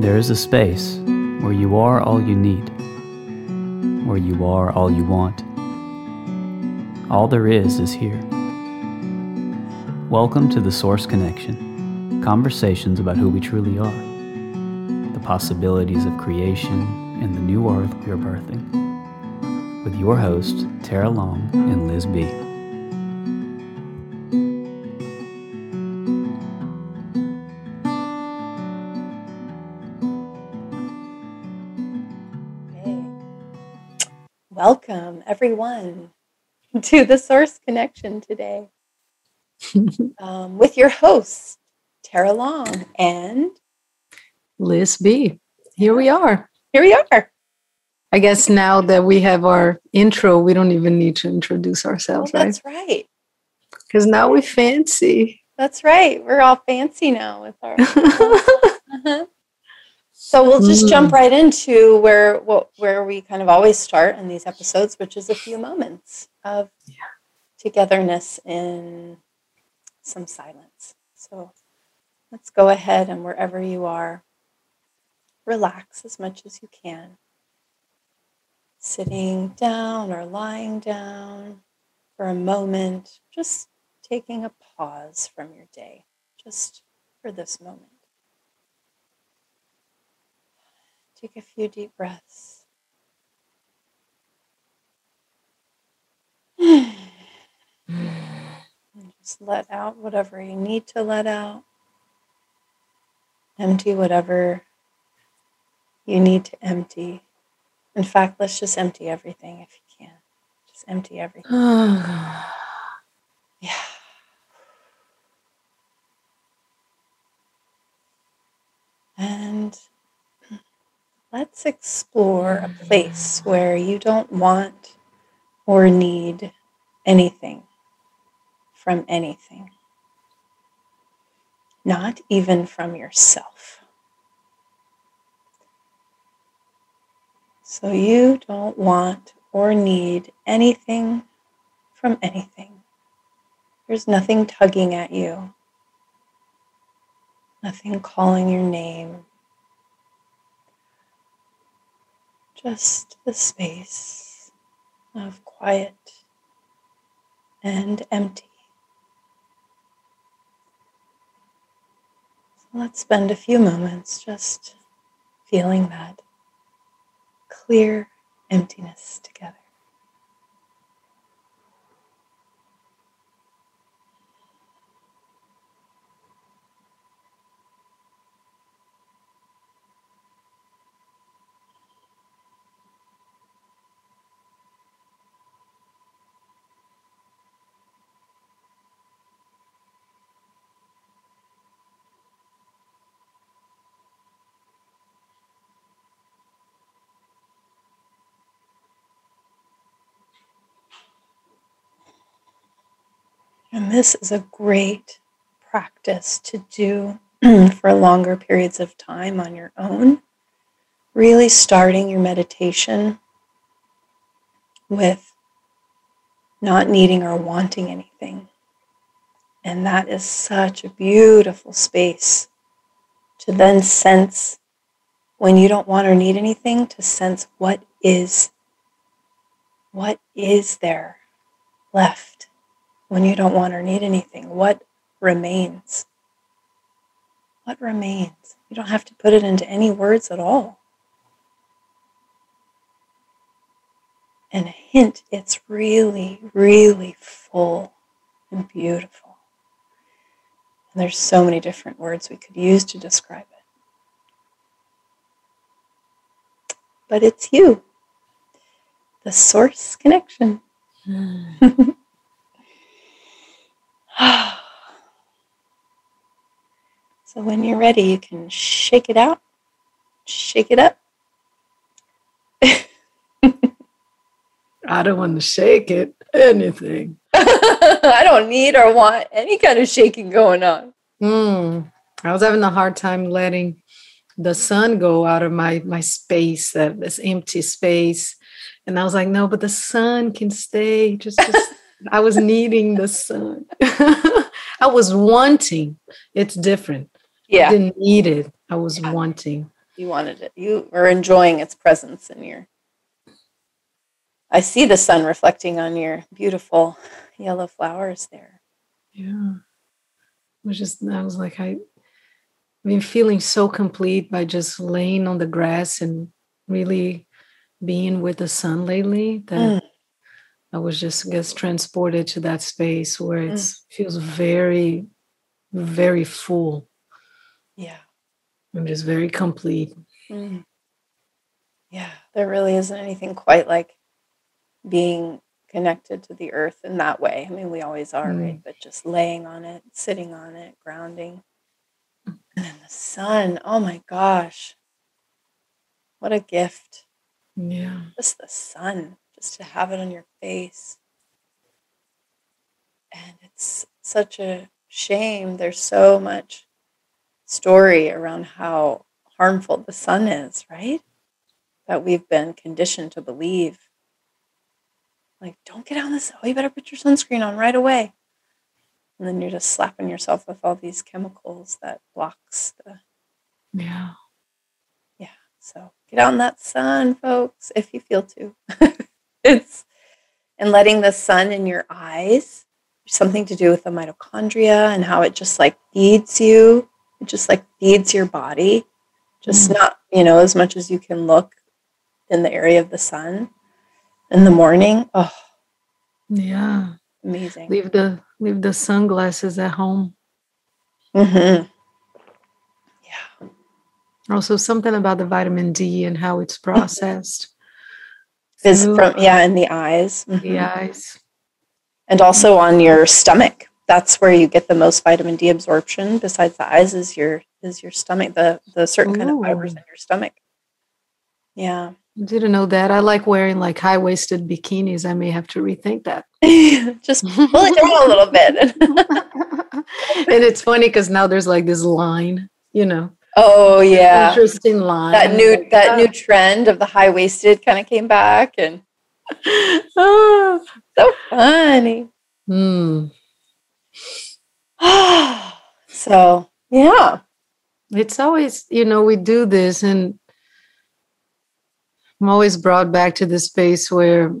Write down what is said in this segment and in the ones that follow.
There is a space where you are all you need, where you are all you want. All there is is here. Welcome to the Source Connection conversations about who we truly are, the possibilities of creation, and the new earth we are birthing. With your hosts, Tarah Long and Liz B. everyone, to the Source Connection today um, with your hosts, Tarah Long and Liz B. Here we are. Here we are. I guess now that we have our intro, we don't even need to introduce ourselves, well, that's right? right. Because now we fancy. That's right. We're all fancy now with our. uh-huh. So we'll just mm. jump right into where where we kind of always start in these episodes, which is a few moments of yeah. togetherness in some silence. So let's go ahead and wherever you are, relax as much as you can. Sitting down or lying down for a moment, just taking a pause from your day, just for this moment. Take a few deep breaths. just let out whatever you need to let out. Empty whatever you need to empty. In fact, let's just empty everything if you can. Just empty everything. yeah. And let's explore a place where you don't want or need anything from anything, not even from yourself. So you don't want or need anything from anything. There's nothing tugging at you, nothing calling your name, just the space of quiet and empty. Let's spend a few moments just feeling that clear emptiness together. And this is a great practice to do for longer periods of time on your own. Really starting your meditation with not needing or wanting anything. And that is such a beautiful space to then sense when you don't want or need anything, to sense what is, what is there left when you don't want or need anything? What remains? What remains? You don't have to put it into any words at all. And a hint, it's really, really full and beautiful. And there's so many different words we could use to describe it. But it's you, the source connection. Hmm. so when you're ready, you can shake it out, shake it up. I don't want to shake it, anything. I don't need or want any kind of shaking going on. Mm, I was having a hard time letting the sun go out of my my space, that this empty space. And I was like, no, but the sun can stay. Just, just I was needing the sun. I was wanting. It's different. Yeah. I didn't need it. I was yeah. wanting. You wanted it. You were enjoying its presence in your. I see the sun reflecting on your beautiful yellow flowers there. Yeah. It was just, I was like, I, I've been feeling so complete by just laying on the grass and really being with the sun lately that mm. I was just gets transported to that space where it mm. feels very, very full. Yeah. I'm just very complete. Mm. Yeah, there really isn't anything quite like being connected to the earth in that way. I mean, we always are, mm. right? But just laying on it, sitting on it, grounding. And then the sun, oh my gosh. What a gift. Yeah. Just the sun, just to have it on your face. And it's such a shame. There's so much story around how harmful the sun is, right? That we've been conditioned to believe. Like, don't get on this. Oh, you better put your sunscreen on right away. And then you're just slapping yourself with all these chemicals that blocks the. Yeah. Yeah. So get out in that sun, folks, if you feel to. it's and letting the sun in your eyes something to do with the mitochondria and how it just like feeds you. It just like feeds your body. Just mm. not you know as much as you can look in the area of the sun in the morning. Oh yeah. Amazing. Leave the leave the sunglasses at home. Mm-hmm. yeah. Also something about the vitamin d and how it's processed is from yeah in the eyes mm-hmm. the eyes and also on your stomach. That's where you get the most vitamin D absorption. Besides the eyes, is your is your stomach the the certain Ooh. kind of fibers in your stomach. Yeah, I didn't know that. I like wearing like high waisted bikinis. I may have to rethink that. Just pull it down a little bit. and it's funny because now there's like this line, you know. Oh yeah, interesting line. That new that new trend of the high waisted kind of came back, and oh, so funny. Hmm. so, yeah. It's always, you know, we do this, and I'm always brought back to the space where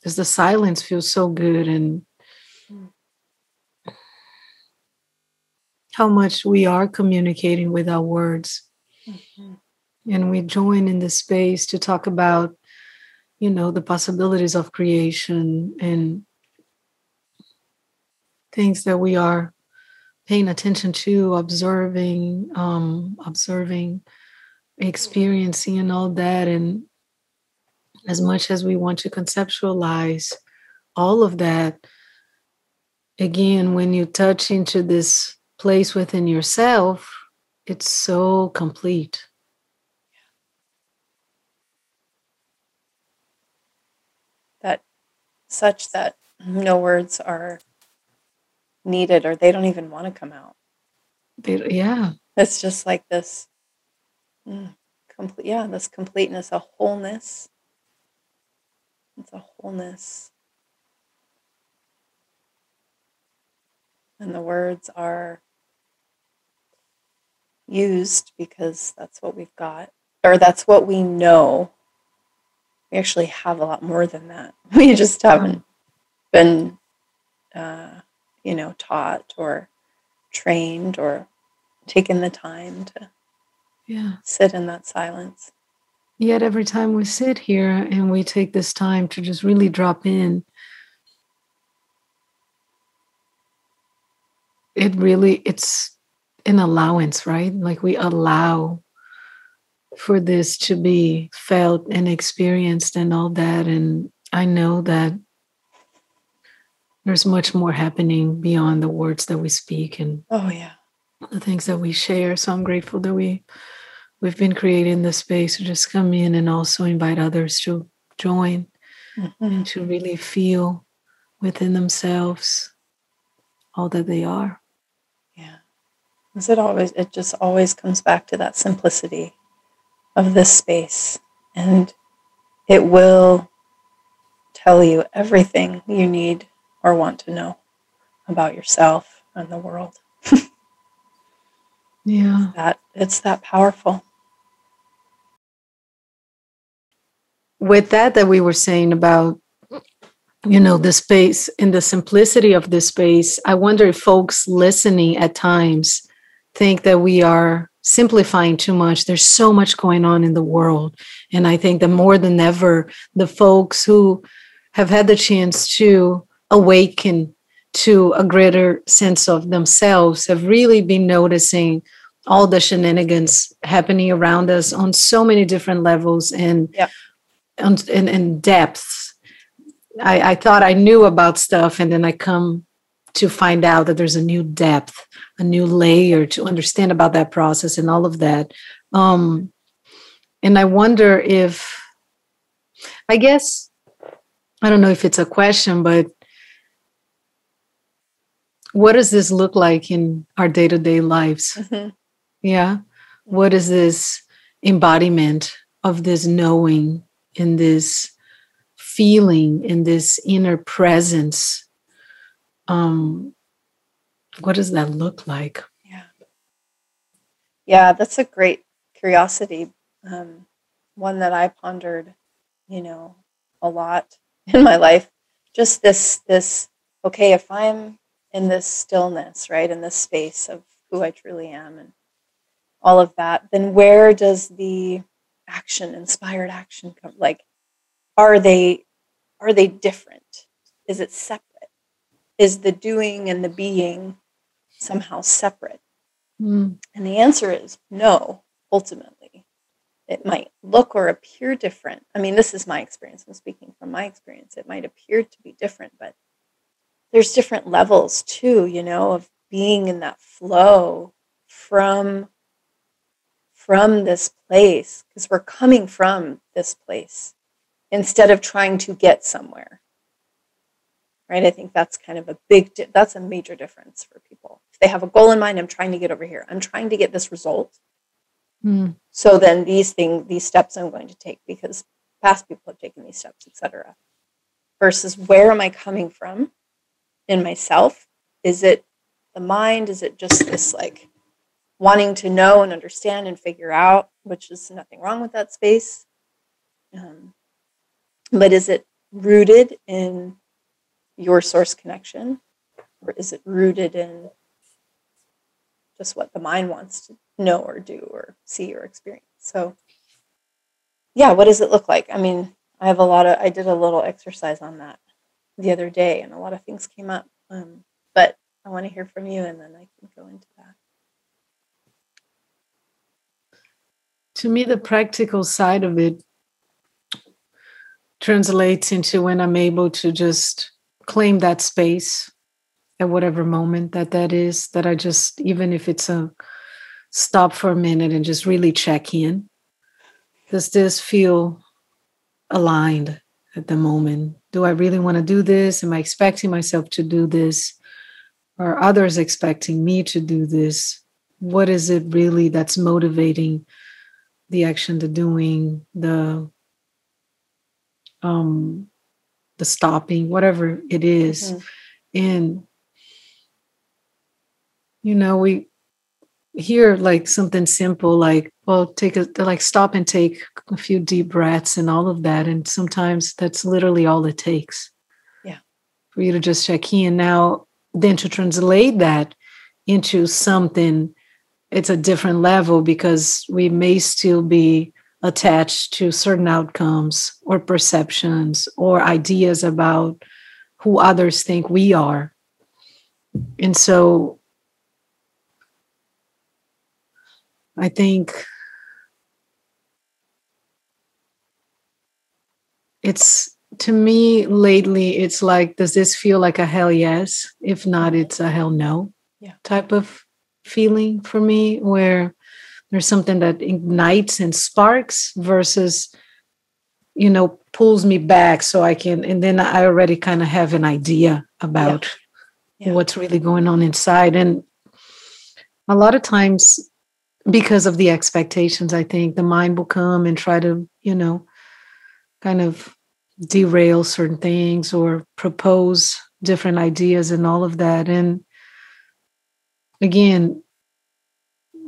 because the silence feels so good and how much we are communicating with our words. Mm-hmm and we join in the space to talk about you know the possibilities of creation and things that we are paying attention to observing um, observing experiencing and all that and as much as we want to conceptualize all of that again when you touch into this place within yourself it's so complete That such that no words are needed or they don't even want to come out. They, yeah. It's just like this mm, complete yeah, this completeness, a wholeness. It's a wholeness. And the words are used because that's what we've got, or that's what we know we actually have a lot more than that. We just haven't been, uh, you know, taught or trained or taken the time to yeah. sit in that silence. Yet every time we sit here and we take this time to just really drop in, it really it's an allowance, right? Like we allow for this to be felt and experienced and all that. And I know that there's much more happening beyond the words that we speak and oh yeah the things that we share so i'm grateful that we we've been creating the space to just come in and also invite others to join mm-hmm. and to really feel within themselves all that they are because it always it just always comes back to that simplicity of this space, and it will tell you everything you need or want to know about yourself and the world. Yeah. That it's that powerful. With that that we were saying about you know the space and the simplicity of this space, I wonder if folks listening at times think that we are simplifying too much. There's so much going on in the world. And I think that more than ever, the folks who have had the chance to awaken to a greater sense of themselves have really been noticing all the shenanigans happening around us on so many different levels and yep. and, and, and depths. I, I thought I knew about stuff and then I come to find out that there's a new depth, a new layer to understand about that process and all of that. Um, and I wonder if, I guess, I don't know if it's a question, but what does this look like in our day to day lives? Mm-hmm. Yeah. What is this embodiment of this knowing and this feeling and this inner presence? Um, what does that look like? Yeah. Yeah, that's a great curiosity. Um, one that I pondered, you know, a lot in my life. Just this, this, okay, if I'm in this stillness, right, in this space of who I truly am and all of that, then where does the action, inspired action come? Like, are they, are they different? Is it separate? Is the doing and the being somehow separate? Mm. And the answer is no, ultimately. It might look or appear different. I mean, this is my experience. I'm speaking from my experience. It might appear to be different, but there's different levels too, you know, of being in that flow from from this place because we're coming from this place instead of trying to get somewhere right? I think that's kind of a big di- that's a major difference for people. If they have a goal in mind i'm trying to get over here. I'm trying to get this result. Mm. so then these things these steps i'm going to take because past people have taken these steps etc versus where am i coming from in myself? Is it the mind? Is it just this like wanting to know and understand and figure out which is nothing wrong with that space. Um, but is it rooted in your source connection? Or is it rooted in just what the mind wants to know or do or see or experience? So, yeah, what does it look like? I mean, I have a lot of, I did a little exercise on that the other day and a lot of things came up. Um, but I want to hear from you and then I can go into that. To me, the practical side of it translates into when I'm able to just claim that space at whatever moment that that is that i just even if it's a stop for a minute and just really check in does this feel aligned at the moment? Do i really want to do this? Am i expecting myself to do this? Are others expecting me to do this? What is it really that's motivating the action the doing the um the stopping, whatever it is. Mm-hmm. And, you know, we hear like something simple like, well, take a, like stop and take a few deep breaths and all of that. And sometimes that's literally all it takes. Yeah. For you to just check in. Now, then to translate that into something, it's a different level because we may still be attached to certain outcomes or perceptions or ideas about who others think we are. And so I think it's to me lately, it's like, does this feel like a hell yes? If not, it's a hell no yeah. type of feeling for me, where there's something that ignites and sparks versus you know pulls me back so i can and then i already kind of have an idea about yeah. Yeah. what's really going on inside and a lot of times because of the expectations i think the mind will come and try to you know kind of derail certain things or propose different ideas and all of that and again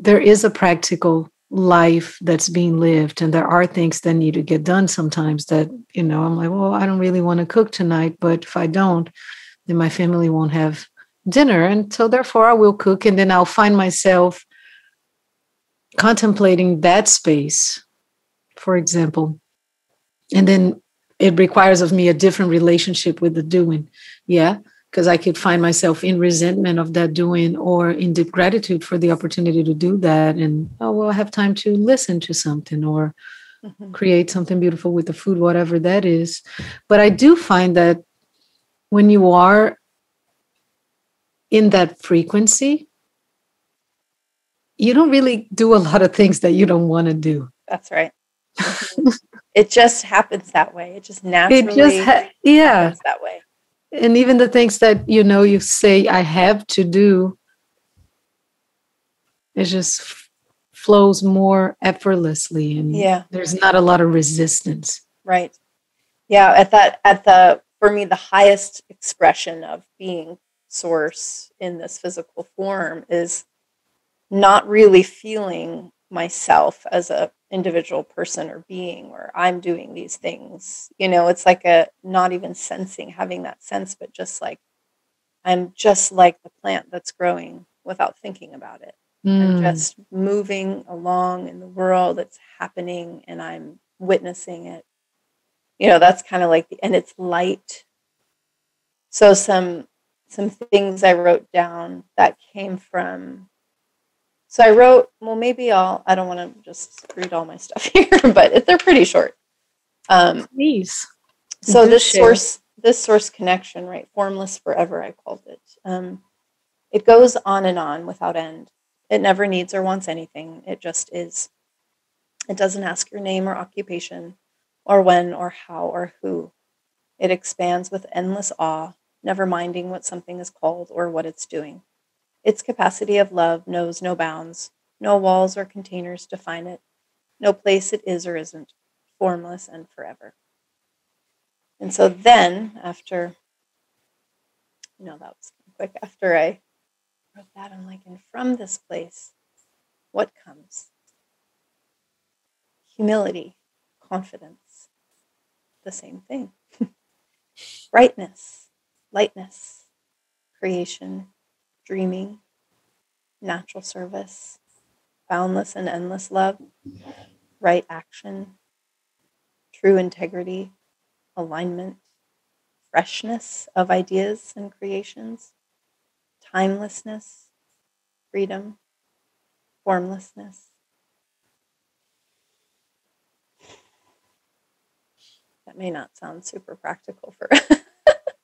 there is a practical life that's being lived and there are things that need to get done sometimes that you know i'm like well i don't really want to cook tonight but if i don't then my family won't have dinner and so therefore i will cook and then i'll find myself contemplating that space for example. And then it requires of me a different relationship with the doing yeah because I could find myself in resentment of that doing or in deep gratitude for the opportunity to do that. And oh, well, I have time to listen to something or mm-hmm. create something beautiful with the food, whatever that is. But I do find that when you are in that frequency, you don't really do a lot of things that you don't want to do. That's right. it just happens that way. It just naturally it just ha- yeah. that way and even the things that you know you say i have to do it just f- flows more effortlessly and yeah. there's not a lot of resistance. Right. Yeah at that at the for me the highest expression of being source in this physical form is not really feeling myself as a individual person or being or i'm doing these things you know it's like a not even sensing having that sense but just like i'm just like the plant that's growing without thinking about it. Mm. i'm just moving along in the world it's happening and i'm witnessing it. You know that's kind of like the, and it's light. So some some things i wrote down that came from so I wrote, well, maybe I'll, I don't want to just read all my stuff here, but they're pretty short. Um, Please. So this share. source, this source connection, right? Formless forever, I called it. Um, it goes on and on without end. It never needs or wants anything. It just is. It doesn't ask your name or occupation, or when or how or who. It expands with endless awe, never minding what something is called or what it's doing. Its capacity of love knows no bounds, no walls or containers define it, no place it is or isn't, formless and forever. And so then, after, you know, that was quick, after I wrote that, I'm like, and from this place, what comes? Humility, confidence, the same thing. Brightness, lightness, creation, dreaming, natural service, boundless and endless love, right action, true integrity, alignment, freshness of ideas and creations, timelessness, freedom, formlessness. That may not sound super practical for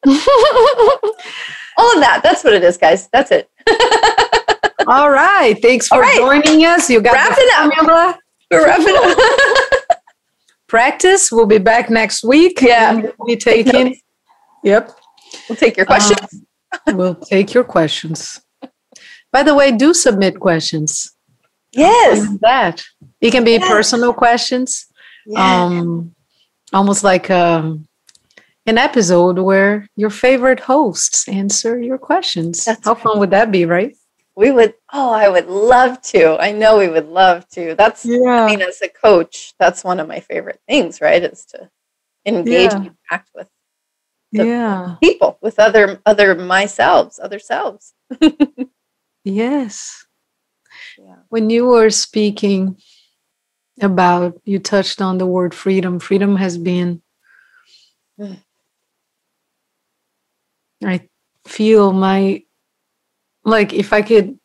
all of that. That's what it is, guys. That's it. all right. Thanks for right. joining us. You got wrapping the formula. Up. We're wrapping up. Practice. We'll be back next week. Yeah. We'll be taking. Yep. We'll take your questions. Uh, we'll take your questions. By the way, do submit questions. Yes. That. It can be yes. personal questions. Yeah. Um, almost like um, an episode where your favorite hosts answer your questions. That's How fun would that be, right? We would, oh, I would love to. I know we would love to. That's, yeah. I mean, as a coach, that's one of my favorite things, right? Is to engage yeah. and interact with yeah. people, with other, other myself, other selves. yes. Yeah. When you were speaking about, you touched on the word freedom. Freedom has been mm. I feel my like if I could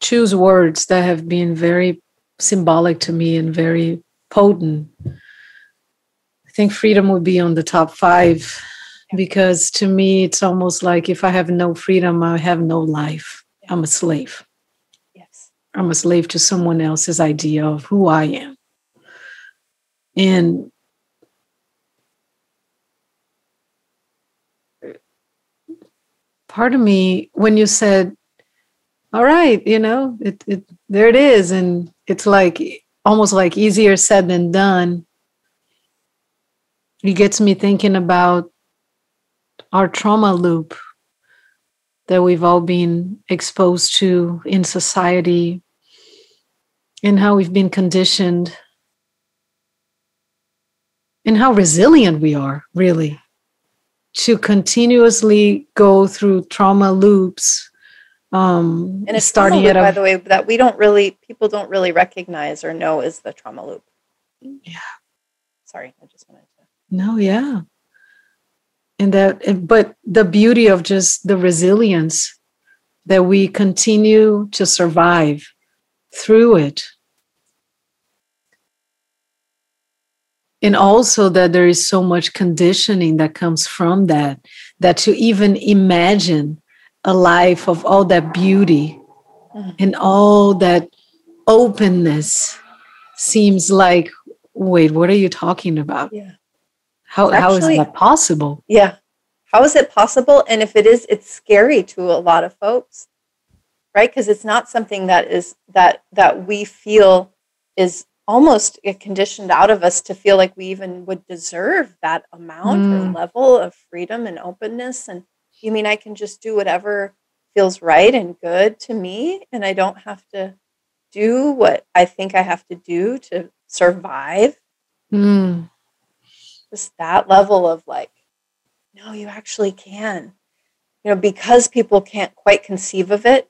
choose words that have been very symbolic to me and very potent, I think freedom would be on the top five because to me it's almost like if I have no freedom, I have no life. I'm a slave. Yes. I'm a slave to someone else's idea of who I am. And part of me when you said all right you know it, it there it is and it's like almost like easier said than done it gets me thinking about our trauma loop that we've all been exposed to in society and how we've been conditioned and how resilient we are really to continuously go through trauma loops um And it's starting starting at by the way, that we don't really, people don't really recognize or know is the trauma loop. Yeah. Sorry, I just wanted to. no yeah and that but the beauty of just the resilience that we continue to survive through it and also that there is so much conditioning that comes from that that to even imagine a life of all that beauty Mhm. and all that openness seems like wait what are you talking about Yeah. how how is that possible Yeah. How is it possible? And if it is, it's scary to a lot of folks, right? Because it's not something that is that that we feel is almost get conditioned out of us to feel like we even would deserve that amount or Mm. level of freedom and openness. And you mean I can just do whatever feels right and good to me, and I don't have to do what I think I have to do to survive? Mm, just that level of like, no, you actually can. You know, because people can't quite conceive of it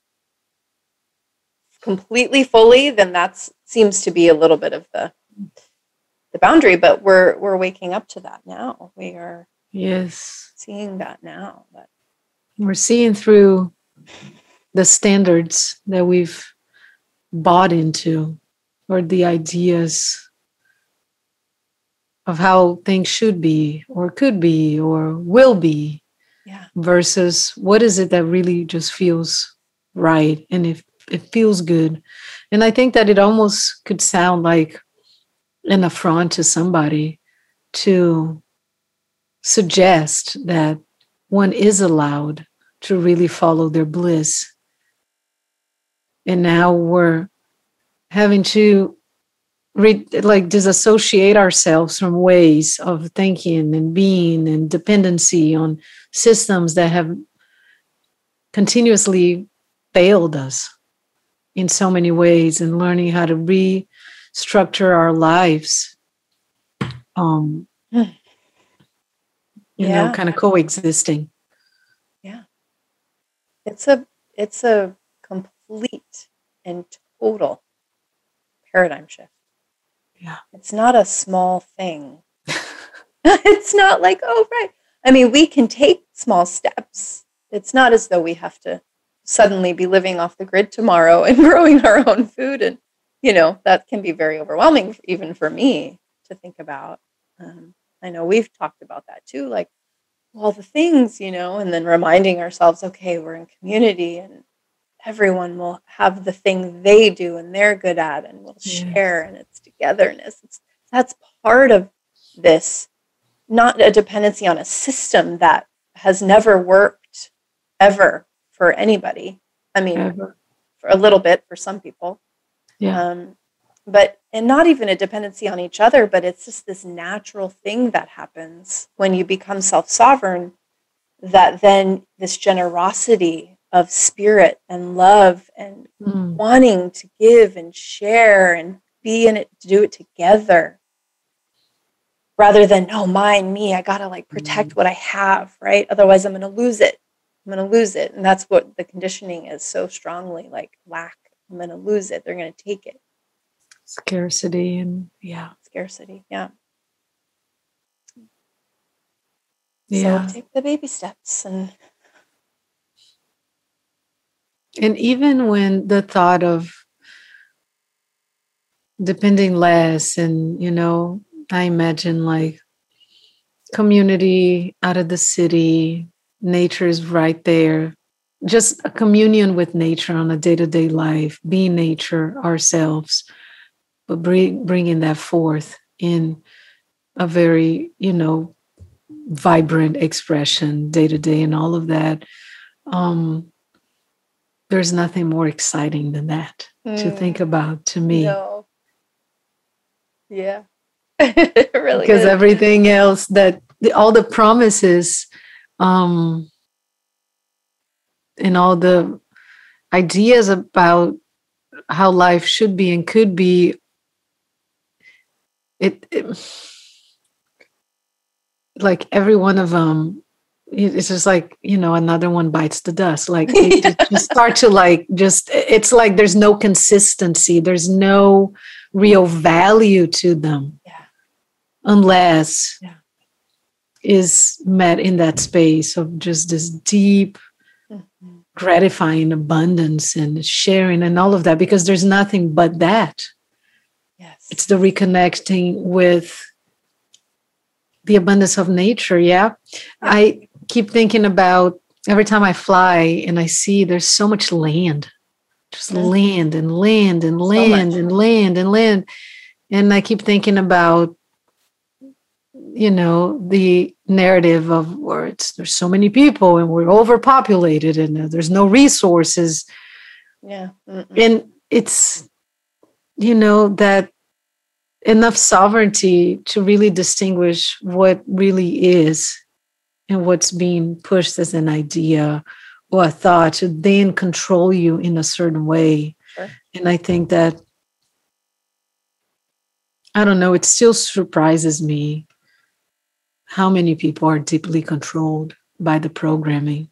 completely fully, then that seems to be a little bit of the the boundary. But we're we're waking up to that now. We are yes seeing that now. That we're seeing through the standards that we've bought into or the ideas of how things should be or could be or will be yeah, versus what is it that really just feels right and if it feels good. And i think that it almost could sound like an affront to somebody to suggest that one is allowed to really follow their bliss. And now we're having to re- like disassociate ourselves from ways of thinking and being and dependency on systems that have continuously failed us in so many ways and learning how to restructure our lives um you Yeah. know kind of coexisting Yeah. it's a it's a complete and total paradigm shift. Yeah. It's not a small thing. it's not like, oh, right. I mean, we can take small steps. It's not as though we have to suddenly be living off the grid tomorrow and growing our own food. And, you know, that can be very overwhelming, even for me to think about. Um, I know we've talked about that too. Like, all the things, you know, and then reminding ourselves, okay, we're in community and everyone will have the thing they do and they're good at and we'll share and it's togetherness. It's that's part of this, not a dependency on a system that has never worked ever for anybody. I mean, Ever. for a little bit for some people. Yeah. Um, but and not even a dependency on each other, but it's just this natural thing that happens when you become self-sovereign. That then this generosity of spirit and love and Mm. wanting to give and share and be in it to do it together rather than no mine me i gotta like protect what i have right otherwise i'm gonna lose it i'm gonna lose it. And that's what the conditioning is so strongly like lack i'm gonna lose it. They're gonna take it. Scarcity and yeah. Scarcity yeah. Yeah. so take the baby steps and and even when the thought of depending less and you know i imagine like community out of the city nature is right there. Just a communion with nature on a day-to-day life being nature ourselves but bring, bringing that forth in a very you know vibrant expression day to day and all of that. Um there's nothing more exciting than that to think about to me. No. Yeah. Really because everything else that the, all the promises um and all the ideas about how life should be and could be it, it like every one of them it's just like you know another one bites the dust like it, yeah. you start to like just it's like there's no consistency there's no real value to them yeah. unless yeah. Is met in that space of just this deep mm-hmm. gratifying abundance and sharing and all of that because there's nothing but that yes it's the reconnecting with the abundance of nature yeah, i keep thinking about every time I fly and I see there's so much land, just mm-hmm. land and land and land so and land and land. And I keep thinking about, you know, the narrative of where it's there's so many people and we're overpopulated and uh, there's no resources. Yeah. Mm-mm. And it's, you know, that enough sovereignty to really distinguish what really is and what's being pushed as an idea or a thought to then control you in a certain way. Sure. And I think that, I don't know, it still surprises me how many people are deeply controlled by the programming.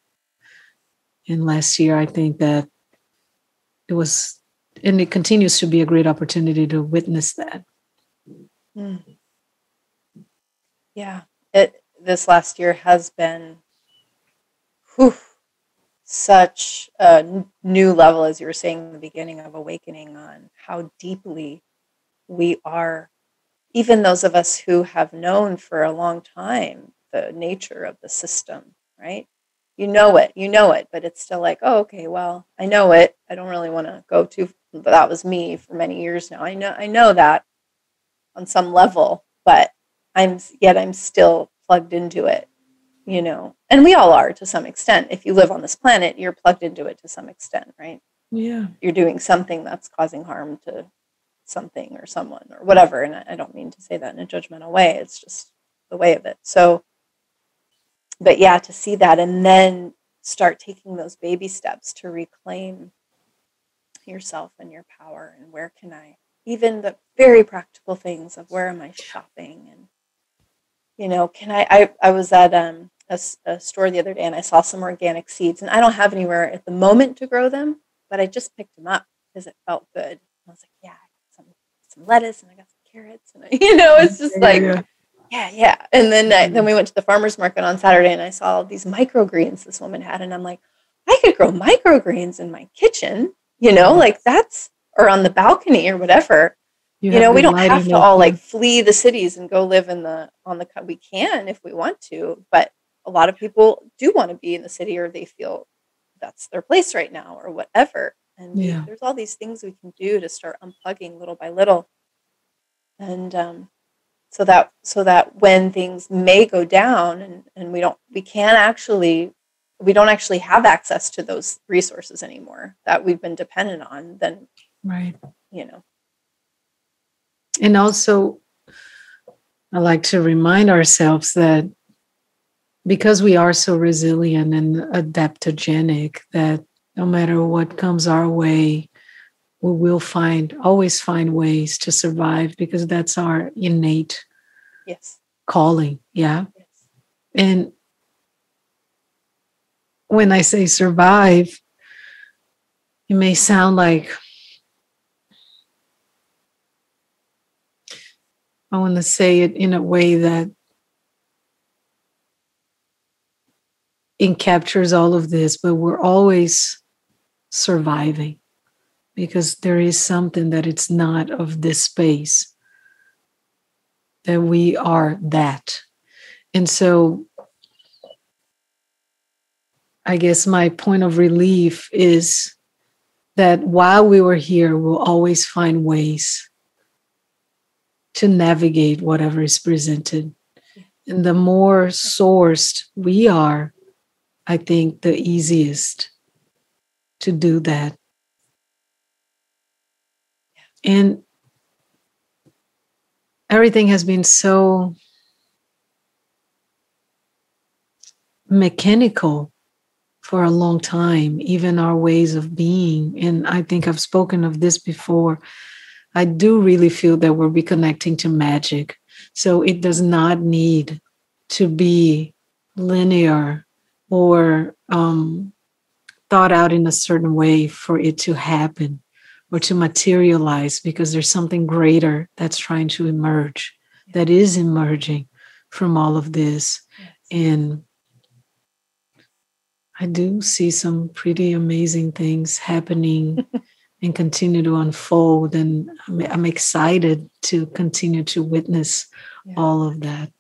And last year, I think that it was, and it continues to be a great opportunity to witness that. Mm. Yeah. It, this last year has been whew, such a new level, as you were saying in the beginning of awakening, on how deeply we are, even those of us who have known for a long time the nature of the system, right? You know it, you know it, but it's still like, oh, okay, well, I know it. I don't really want to go too. But that was me for many years now. I know, I know that on some level, but I'm yet I'm still plugged into it, you know, and we all are to some extent. If you live on this planet, you're plugged into it to some extent, right? Yeah. You're doing something that's causing harm to something or someone or whatever. And I don't mean to say that in a judgmental way, it's just the way of it. So, but yeah, to see that and then start taking those baby steps to reclaim yourself and your power and where can I, even the very practical things of where am I shopping and you know, can I? I, I was at um, a, a store the other day and I saw some organic seeds, and I don't have anywhere at the moment to grow them, but I just picked them up because it felt good. I was like, yeah, some lettuce and I got some carrots, and I, you know, it's just like. Yeah. Yeah, yeah. And then I, then we went to the farmers market on Saturday, and I saw these microgreens this woman had, and I'm like, I could grow microgreens in my kitchen, you know, like that's or on the balcony or whatever you, you know we don't have to all like flee the cities and go live in the on the we can if we want to but a lot of people do want to be in the city or they feel that's their place right now or whatever and yeah. there's all these things we can do to start unplugging little by little. And um, so that so that when things may go down and, and we don't we can actually we don't actually have access to those resources anymore that we've been dependent on then right. you know. And also, I like to remind ourselves that because we are so resilient and adaptogenic, that no matter what comes our way, we will find always find ways to survive because that's our innate yes calling yeah yes. and when i say survive it may sound like I want to say it in a way that it captures all of this, but we're always surviving because there is something that it's not of this space, that we are that. And so I guess my point of relief is that while we were here, we'll always find ways to navigate whatever is presented. And the more sourced we are, I think the easiest to do that. And everything has been so mechanical for a long time, even our ways of being. And I think I've spoken of this before. I do really feel that we're reconnecting to magic. So it does not need to be linear or um, thought out in a certain way for it to happen or to materialize because there's something greater that's trying to emerge, that is emerging from all of this. Yes. And I do see some pretty amazing things happening and continue to unfold. And I'm, I'm excited to continue to witness all of that.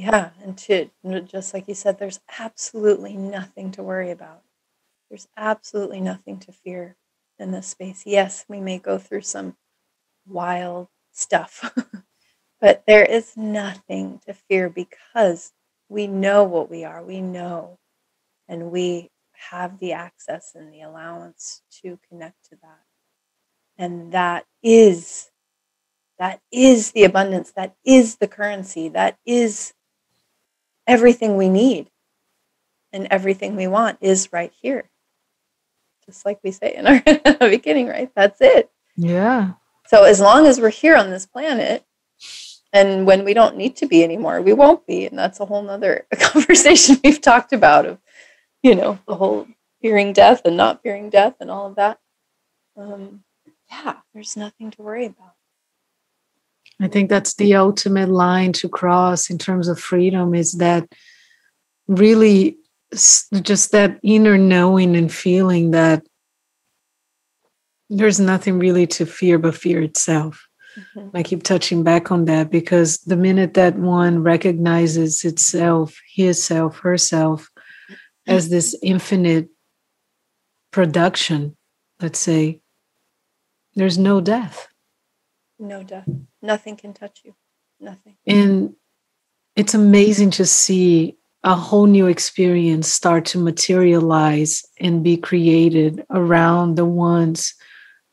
Yeah. And to, just like you said, there's absolutely nothing to worry about. There's absolutely nothing to fear in this space. Yes, we may go through some wild stuff, but there is nothing to fear because we know what we are. We know, and we have the access and the allowance to connect to that. And that is that is the abundance, that is the currency, that is everything we need. And everything we want is right here. Just like we say in our beginning, right? That's it. Yeah. So as long as we're here on this planet, and when we don't need to be anymore, we won't be. And that's a whole nother conversation we've talked about of you know, the whole fearing death and not fearing death and all of that. Um, yeah, there's nothing to worry about. I think that's the ultimate line to cross in terms of freedom is that really just that inner knowing and feeling that there's nothing really to fear but fear itself. Mm-hmm. I keep touching back on that because the minute that one recognizes itself, his self, herself, as this infinite production, let's say, there's no death. No death. Nothing can touch you. Nothing. And it's amazing to see a whole new experience start to materialize and be created around the ones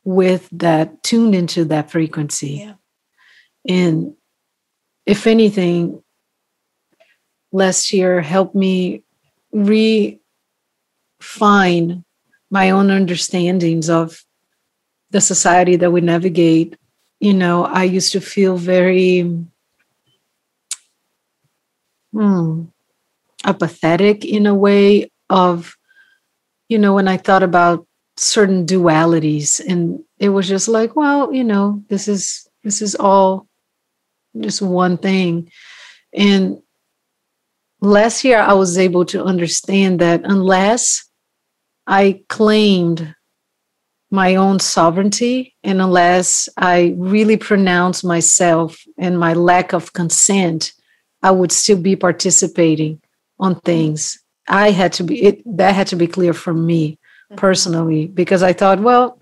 with that tuned into that frequency. Yeah. And if anything, last year helped me refine my own understandings of the society that we navigate. You know, I used to feel very hmm, apathetic in a way of, you know, when I thought about certain dualities and it was just like well you know this is this is all just one thing. And last year I was able to understand that unless I claimed my own sovereignty and unless I really pronounced myself and my lack of consent, I would still be participating on things. I had to be it that had to be clear for me mm-hmm. personally because I thought, well,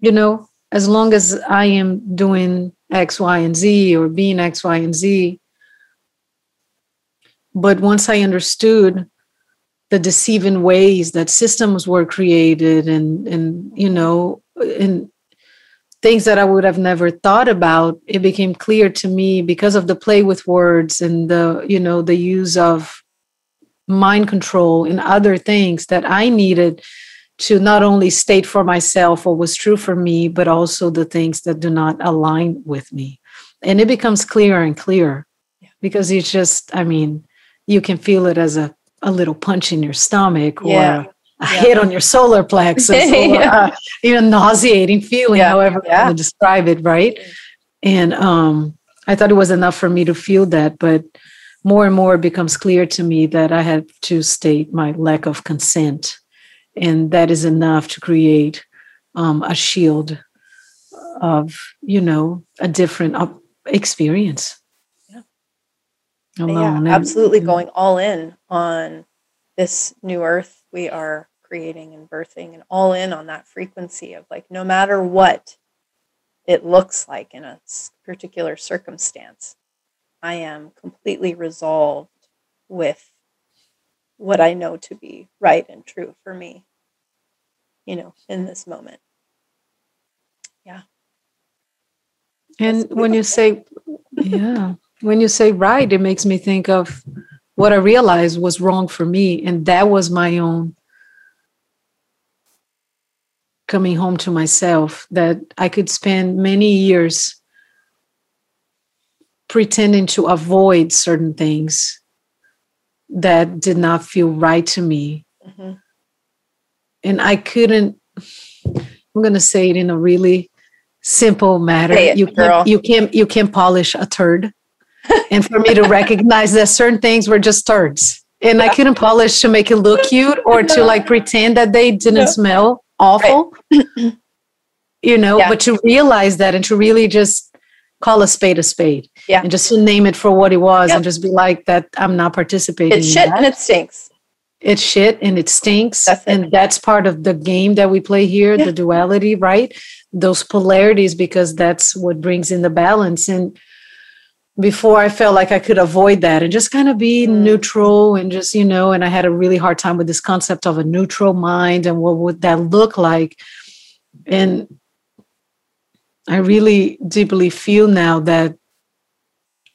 you know, as long as I am doing X, Y, and Z or being X, Y, and Z, but once I understood the deceiving ways that systems were created and and you know and things that I would have never thought about, it became clear to me because of the play with words and the, you know, the use of mind control and other things that I needed to not only state for myself what was true for me, but also the things that do not align with me. And it becomes clearer and clearer yeah. because it's just, I mean, you can feel it as a, a little punch in your stomach or yeah. a, yeah. hit on your solar plexus or yeah. a, a nauseating feeling, however you want to describe it, right? And um, I thought it was enough for me to feel that, but more and more it becomes clear to me that I have to state my lack of consent. And that is enough to create um, a shield of, you know, a different experience Oh, alone. Yeah, absolutely mm. going all in on this new earth we are creating and birthing and all in on that frequency of like no matter what it looks like in a particular circumstance, I am completely resolved with what I know to be right and true for me, you know, in this moment. Yeah. And when you say, yeah, when you say right, it makes me think of what I realized was wrong for me. And that was my own coming home to myself that I could spend many years pretending to avoid certain things that did not feel right to me. Mm-hmm. And I couldn't, I'm going to say it in a really simple matter. It, you, can't, you can't, you can't polish a turd. And for me to recognize that certain things were just turds. And yeah. I couldn't polish to make it look cute or to like pretend that they didn't smell awful. Right. you know, yeah. but to realize that and to really just call a spade a spade. Yeah. And just to name it for what it was and just be like that I'm not participating. It's shit and it stinks. It's shit and it stinks. That's it. And that's part of the game that we play here, yeah. the duality, right? Those polarities, because that's what brings in the balance. And before I felt like I could avoid that and just kind of be mm. neutral and just, you know, and I had a really hard time with this concept of a neutral mind and what would that look like. And I really deeply feel now that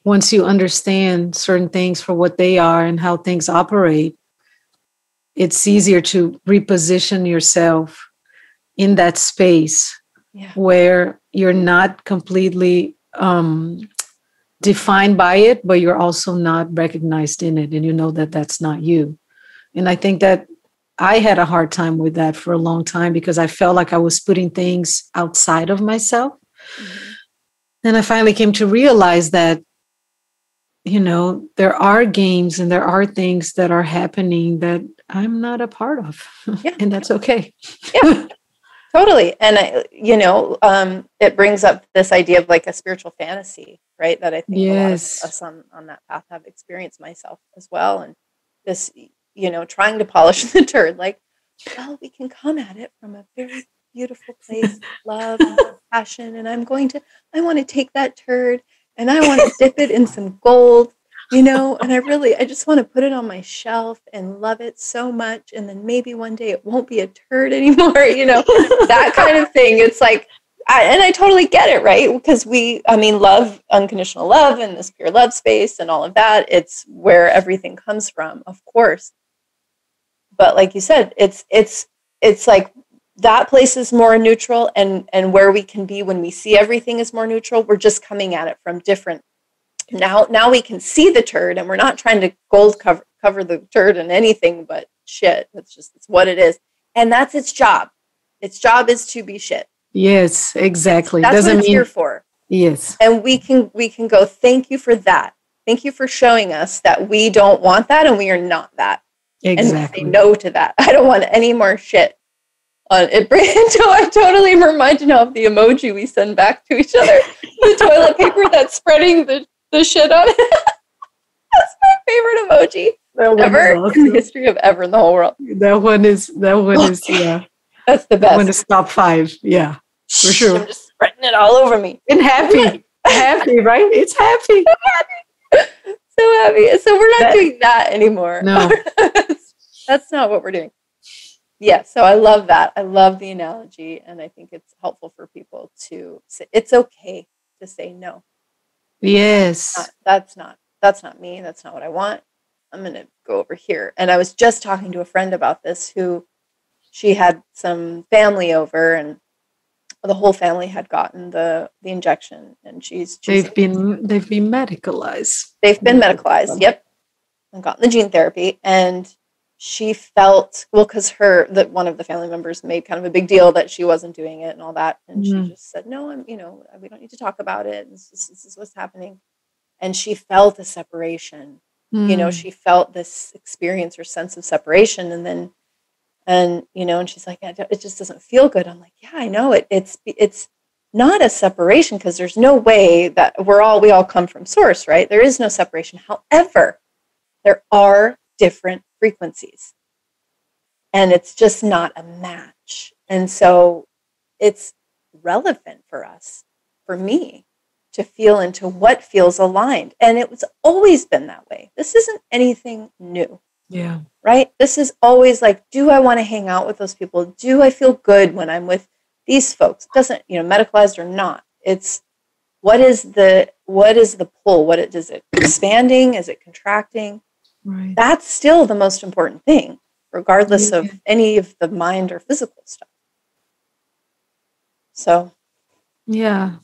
once you understand certain things for what they are and how things operate, it's easier to reposition yourself in that space yeah. where you're not completely um, defined by it, but you're also not recognized in it. And you know that that's not you. And I think that I had a hard time with that for a long time because I felt like I was putting things outside of myself. Mm-hmm. And I finally came to realize that, you know, there are games and there are things that are happening that I'm not a part of. Yeah. and that's okay. yeah. Totally. And I, you know, um, it brings up this idea of like a spiritual fantasy, right? That I think yes. a lot of us on, on that path have experienced myself as well. And this, you know, trying to polish the turd, like, well, we can come at it from a very beautiful place, love and passion. And I'm going to, I want to take that turd and I want to dip it in some gold you know and i really i just want to put it on my shelf and love it so much and then maybe one day it won't be a turd anymore you know that kind of thing it's like I, and i totally get it right? Because we i mean love unconditional love and this pure love space and all of that it's where everything comes from of course. But like you said it's it's it's like that place is more neutral and and where we can be when we see everything is more neutral we're just coming at it from different now now we can see the turd and we're not trying to gold cover cover the turd and anything but shit. That's just it's what it is. And that's its job. Its job is to be shit yes exactly that's Doesn't what it's mean, here for yes and we can we can go thank you for that thank you for showing us that we don't want that and we are not that exactly and say no to that i don't want any more shit on it so I totally reminded of the emoji we send back to each other. The toilet paper that's spreading the the shit on it. That's my favorite emoji ever awesome. in the history of ever in the whole world. That one is that one is yeah. That's the best. One is top five. Yeah, for sure. I'm just spreading it all over me. And happy, happy, right? It's happy. So happy. So happy. So we're not that, doing that anymore. No, that's not what we're doing. Yeah. So I love that. I love the analogy, and I think it's helpful for people to say it's okay to say no. Yes. Not, that's not that's not me. That's not what I want. I'm going to go over here. And I was just talking to a friend about this who she had some family over and the whole family had gotten the the injection and she's, she's they've been they've been medicalized. They've been medicalized. Yep. And gotten the gene therapy and she felt well because her that one of the family members made kind of a big deal that she wasn't doing it and all that and mm-hmm. she just said no i'm you know we don't need to talk about it this, is, this is what's happening and she felt a separation mm-hmm. you know mm. she felt this experience or sense of separation and then and you know and she's like it just doesn't feel good i'm like yeah i know it it's it's not a separation because there's no way that we're all we all come from source right there is no separation however there are different frequencies. And it's just not a match. And so it's relevant for us, for me, to feel into what feels aligned. And it was always been that way. This isn't anything new. Yeah. Right? This is always like, do I want to hang out with those people? Do I feel good when I'm with these folks? It doesn't, you know, medicalized or not. It's what is the what is the pull? What it, is it expanding? Is it contracting? Right. That's still the most important thing, regardless Yeah. of any of the mind or physical stuff. So, Yeah.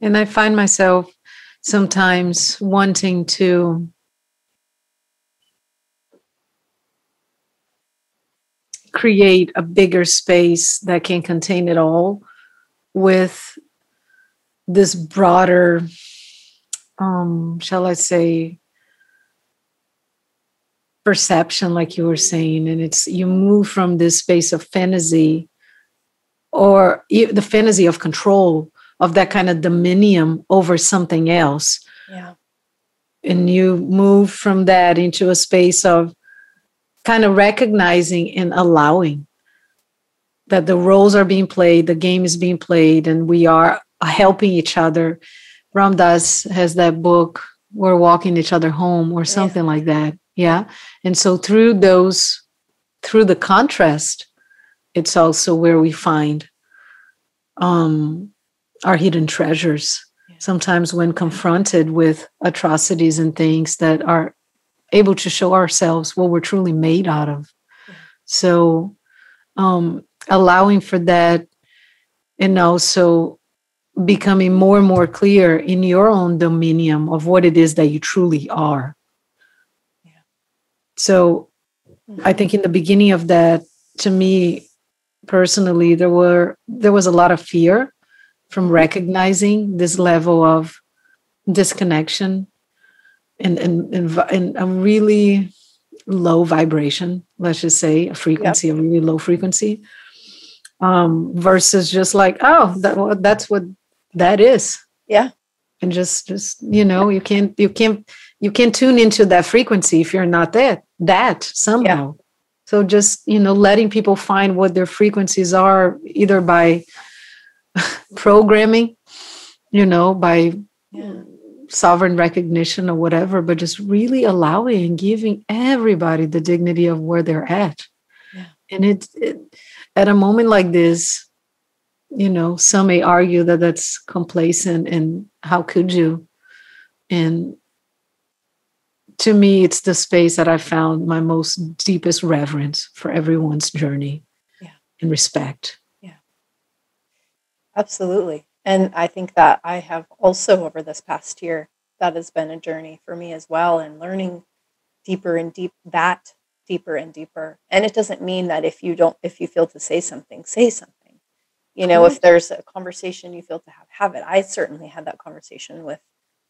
And I find myself sometimes wanting to create a bigger space that can contain it all with this broader um shall i say perception like you were saying and it's you move from this space of fantasy or the fantasy of control of that kind of dominion over something else yeah. and you move from that into a space of kind of recognizing and allowing that the roles are being played, the game is being played, and we are helping each other. Ram Dass has that book, We're Walking Each Other Home, or something like that. Yeah. And so through those, through the contrast, it's also where we find um, our hidden treasures. Yeah. Sometimes, when confronted with atrocities and things that are able to show ourselves what we're truly made out of. So, um, allowing for that and also becoming more and more clear in your own dominion of what it is that you truly are. Yeah. So, I think in the beginning of that, to me personally, there were there was a lot of fear from recognizing this level of disconnection and and and, a really low vibration let's just say a frequency a really low frequency um versus just like oh that that's what that is Yeah. and just just you know you can't you can't you can't tune into that frequency if you're not that that somehow so just you know letting people find what their frequencies are either by programming you know by Yeah. Sovereign recognition or whatever, but just really allowing and giving everybody the dignity of where they're at. Yeah. And it's it, at a moment like this, you know, some may argue that that's complacent and how could you? And to me, it's the space that I found my most deepest reverence for everyone's journey Yeah. and respect. Yeah, absolutely. And I think that I have also over this past year, that has been a journey for me as well, and learning deeper and deep that deeper and deeper. And it doesn't mean that if you don't, if you feel to say something, say something. You know, if there's a conversation you feel to have, have it. I certainly had that conversation with,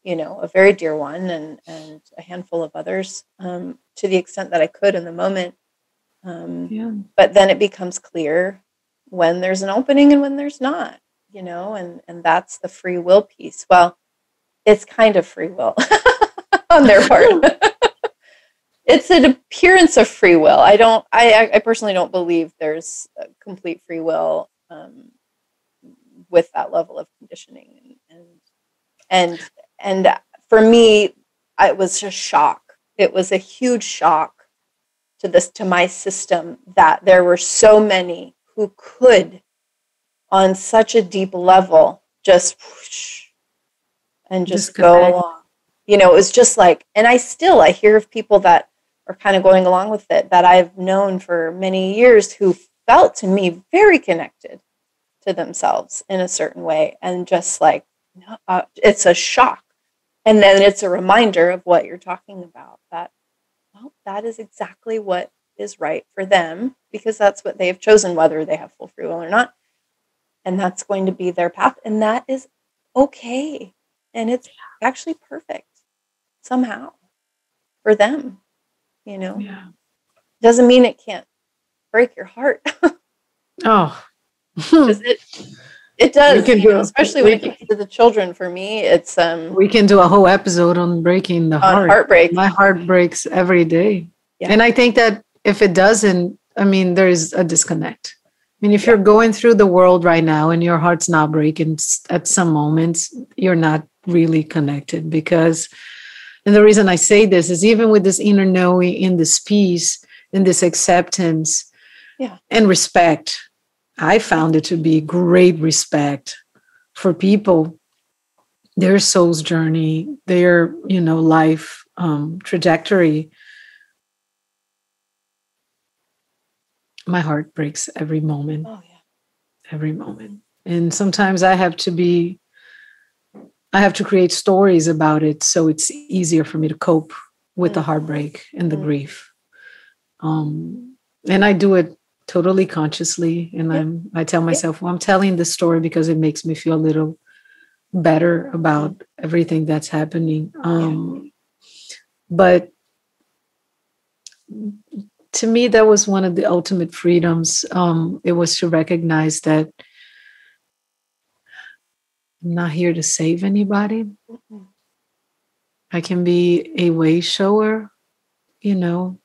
you know, a very dear one and and a handful of others um, to the extent that I could in the moment. Um, Yeah. but then it becomes clear when there's an opening and when there's not you know and and that's the free will piece. Well it's kind of free will on their part. It's an appearance of free will. I don't i i personally don't believe there's complete free will um, with that level of conditioning. And and and, and for me it was a shock. It was a huge shock to this to my system that there were so many who could on such a deep level just whoosh, and just go Disconnect. along. You know it was just like and i still i hear of people that are kind of going along with it that i've known for many years who felt to me very connected to themselves in a certain way and just like no, uh, it's a shock. And then it's a reminder of what you're talking about that well that is exactly what is right for them because that's what they have chosen whether they have full free will or not and that's going to be their path and that is okay and it's actually perfect somehow for them you know Yeah. doesn't mean it can't break your heart Oh. it it does you know, especially when it comes to the children for me it's um we can do a whole episode on breaking the heart. heartbreak My heart breaks every day. Yeah. And I think that if it doesn't, I mean, there is a disconnect. I mean, if you're going through the world right now and your heart's not breaking at some moments, you're not really connected because, and the reason I say this is even with this inner knowing, in this peace, in this acceptance, Yeah. and respect, I found it to be great respect for people, their soul's journey, their, you know, life um, trajectory, my heart breaks every moment. Oh yeah. Every moment. And sometimes I have to be, I have to create stories about it so it's easier for me to cope with the Mm. heartbreak and the Mm. grief. Um, and I do it totally consciously. And Yeah. I'm, I tell myself, well, I'm telling this story because it makes me feel a little better about everything that's happening. Um, but to me, that was one of the ultimate freedoms. Um, it was to recognize that I'm not here to save anybody. Mhm. I can be a way shower, you know,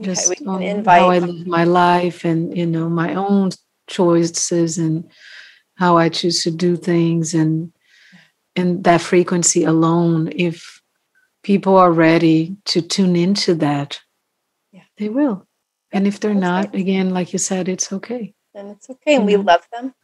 just we can on invite how I live my life and, you know, my own choices and how I choose to do things and and that frequency alone, if people are ready to tune into that. They will. And if they're not, right. again, like you said, it's okay. and it's okay and we love them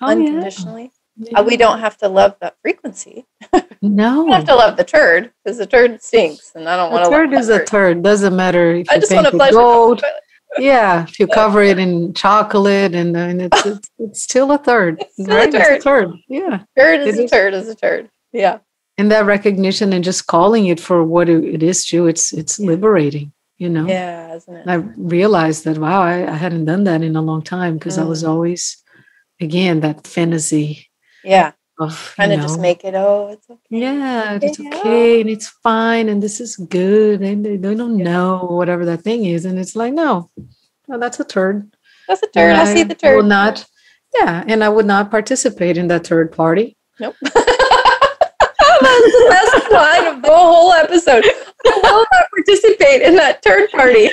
Oh, unconditionally. Yeah. Uh, we don't have to love that frequency. No. We don't have to love the turd because the turd stinks, and I don't want to. turd is a turd. Doesn't matter if I you just paint want to it flush it down the gold. Yeah, if you cover it in chocolate and, and it's, it's it's still a third, It's still a turd. It's a turd. Yeah, Turd is It a turd is a turd. Yeah. and that recognition and just calling it for what it it is, too. It's it's liberating, you know. Yeah, isn't it? I realized that wow, I, I hadn't done that in a long time because I was Mm. always, again, that fantasy Yeah. of Trying to just make it, oh, it's okay. Yeah, it's okay and it's fine and this is good and they, they don't Yeah. know whatever that thing is and it's like no, no, that's a turd. That's a turd. And I see the I will not. Yeah, and I would not participate in that third party. Nope. That's the best line of the whole episode. I will not participate in that turd party.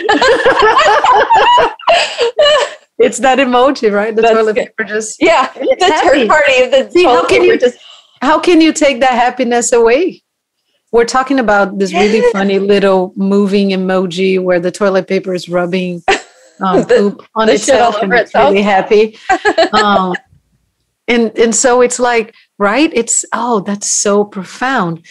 It's that emoji, right? The That's toilet good. paper just. yeah, the happy. turd party. The See, how can you- just How can you take that happiness away? We're talking about this really funny little moving emoji where the toilet paper is rubbing um, The- poop on the shit all itself and over it's really happy. um, and and so it's like right it's oh that's so profound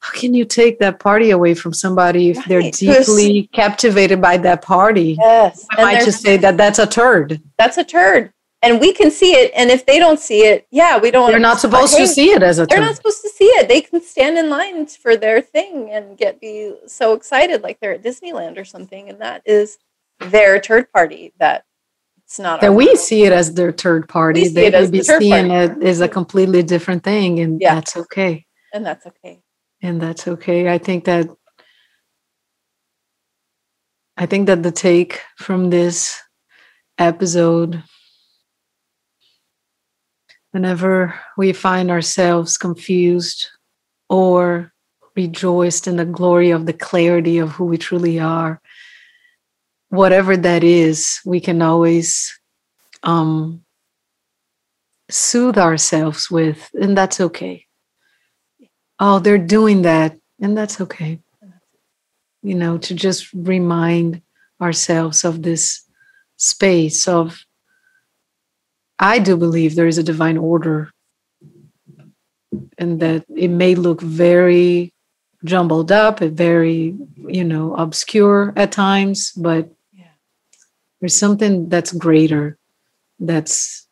how can you take that party away from somebody if they're Right. Who's- deeply captivated by that party yes. i might just say that that's a turd that's a turd, and we can see it. And if they don't see it, yeah, we don't. they're not supposed to see it as a They're turd not supposed to see it. They can stand in line for their thing and get be so excited like they're at Disneyland or something, and that is their turd party. That it's not. that we see it as their third party We they may be the seeing party. it as a completely different thing and Yeah. that's okay and that's okay. and that's okay i think that i think that the take from this episode whenever we find ourselves confused or rejoiced in the glory of the clarity of who we truly are whatever that is we can always um soothe ourselves with and that's okay oh they're doing that and that's okay you know to just remind ourselves of this space of i do believe there is a divine order and that it may look very jumbled up very you know obscure at times but. There's something that's greater that's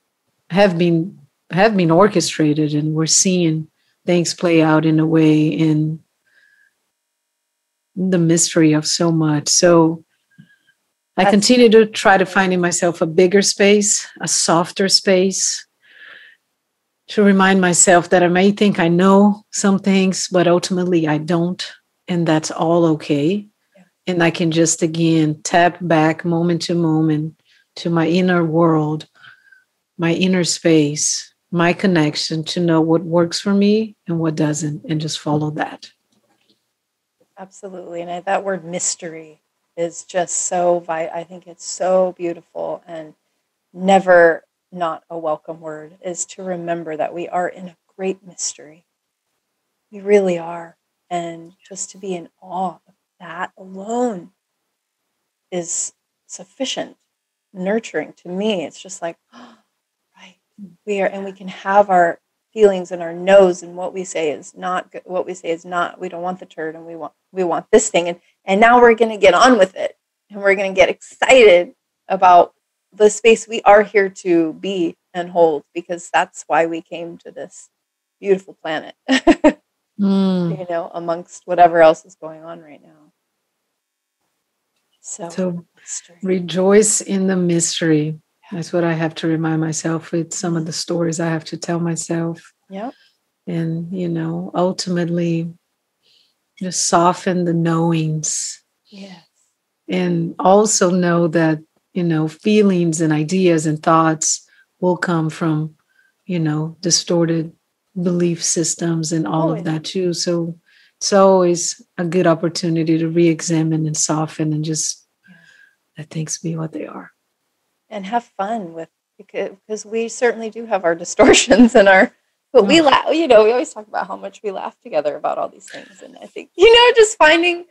have been have been orchestrated and we're seeing things play out in a way in the mystery of so much so i continue to try to find in myself a bigger space a softer space to remind myself that i may think i know some things but ultimately i don't and that's all okay. And i can just again tap back moment to moment to my inner world my inner space my connection to know what works for me and what doesn't and just follow that Absolutely. And I, that word mystery is just so, vi- I think it's so beautiful and never not a welcome word is to remember that we are in a great mystery. We really are. And just to be in awe that alone is sufficient, nurturing to me. It's just like, right, we are, and we can have our feelings and our nose and what we say is not good, what we say is not we don't want the turd and we want we want this thing and and now we're going to get on with it and we're going to get excited about the space we are here to be and hold because that's why we came to this beautiful planet Mm. you know amongst whatever else is going on right now so, So rejoice in the mystery. That's what I have to remind myself with some of the stories I have to tell myself. Yeah. And, you know, ultimately just soften the knowings yes and also know that, you know, feelings and ideas and thoughts will come from, you know, distorted belief systems and all Always. of that too. So it's always a good opportunity to re examine and soften and just let things be what they are. and have fun with because because we certainly do have our distortions and our but we oh. laugh you know we always talk about how much we laugh together about all these things. And i think you know just finding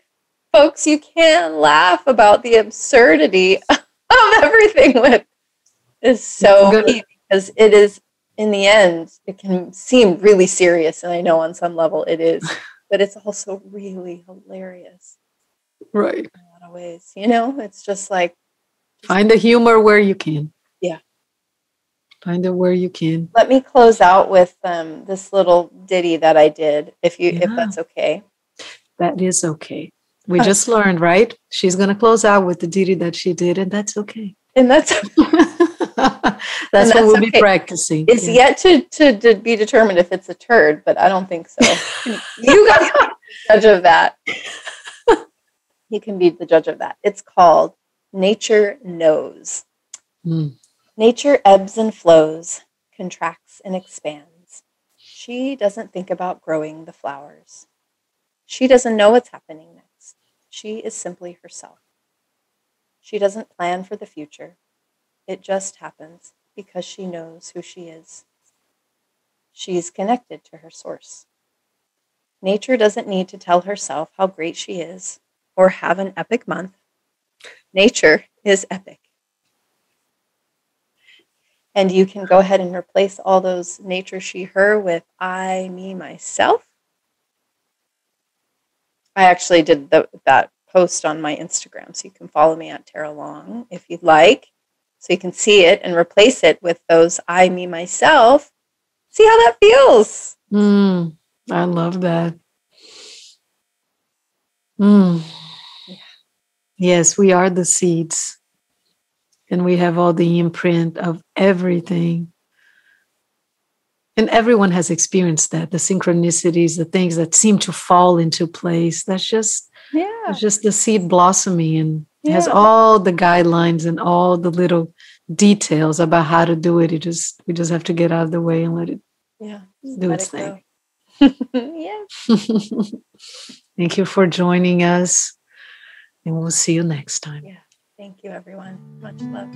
folks you can laugh about the absurdity of everything with is so key because it is in the end it can seem really serious. And i know on some level it is but it's also really hilarious Right. in a lot of ways you know it's just like Find the humor where you can. Yeah. Find it where you can. let me close out with um, this little ditty that I did, if you if that's okay. That is okay. We just learned, right? She's going to close out with the ditty that she did, and that's okay. And that's that's what we'll be practicing. It's Yeah. yet to, to to be determined if it's a turd, but I don't think so. you guys can be the judge of that. you can be the judge of that. It's called Nature Knows. Mm. Nature ebbs and flows, contracts and expands. She doesn't think about growing the flowers. She doesn't know what's happening next. She is simply herself. She doesn't plan for the future. It just happens because she knows who she is. She's connected to her source. Nature doesn't need to tell herself how great she is or have an epic month. Nature is epic. And you can go ahead and replace all those nature, she, her with I, me, myself. I actually did the, that post on my Instagram, so you can follow me at Tarah Long if you'd like, so you can see it and replace it with those I, me, myself. See how that feels. Mm, I love that. Mm. Yeah. Yes, we are the seeds. And we have all the imprint of everything. And everyone has experienced that the synchronicities, the things that seem to fall into place. That's just Yeah. it's just the seed blossoming and yeah. has all the guidelines and all the little details about how to do it. You just we just have to get out of the way and let it yeah, do let its it thing. yeah. Thank you for joining us. And we'll see you next time. Yeah. Thank you everyone. Much love.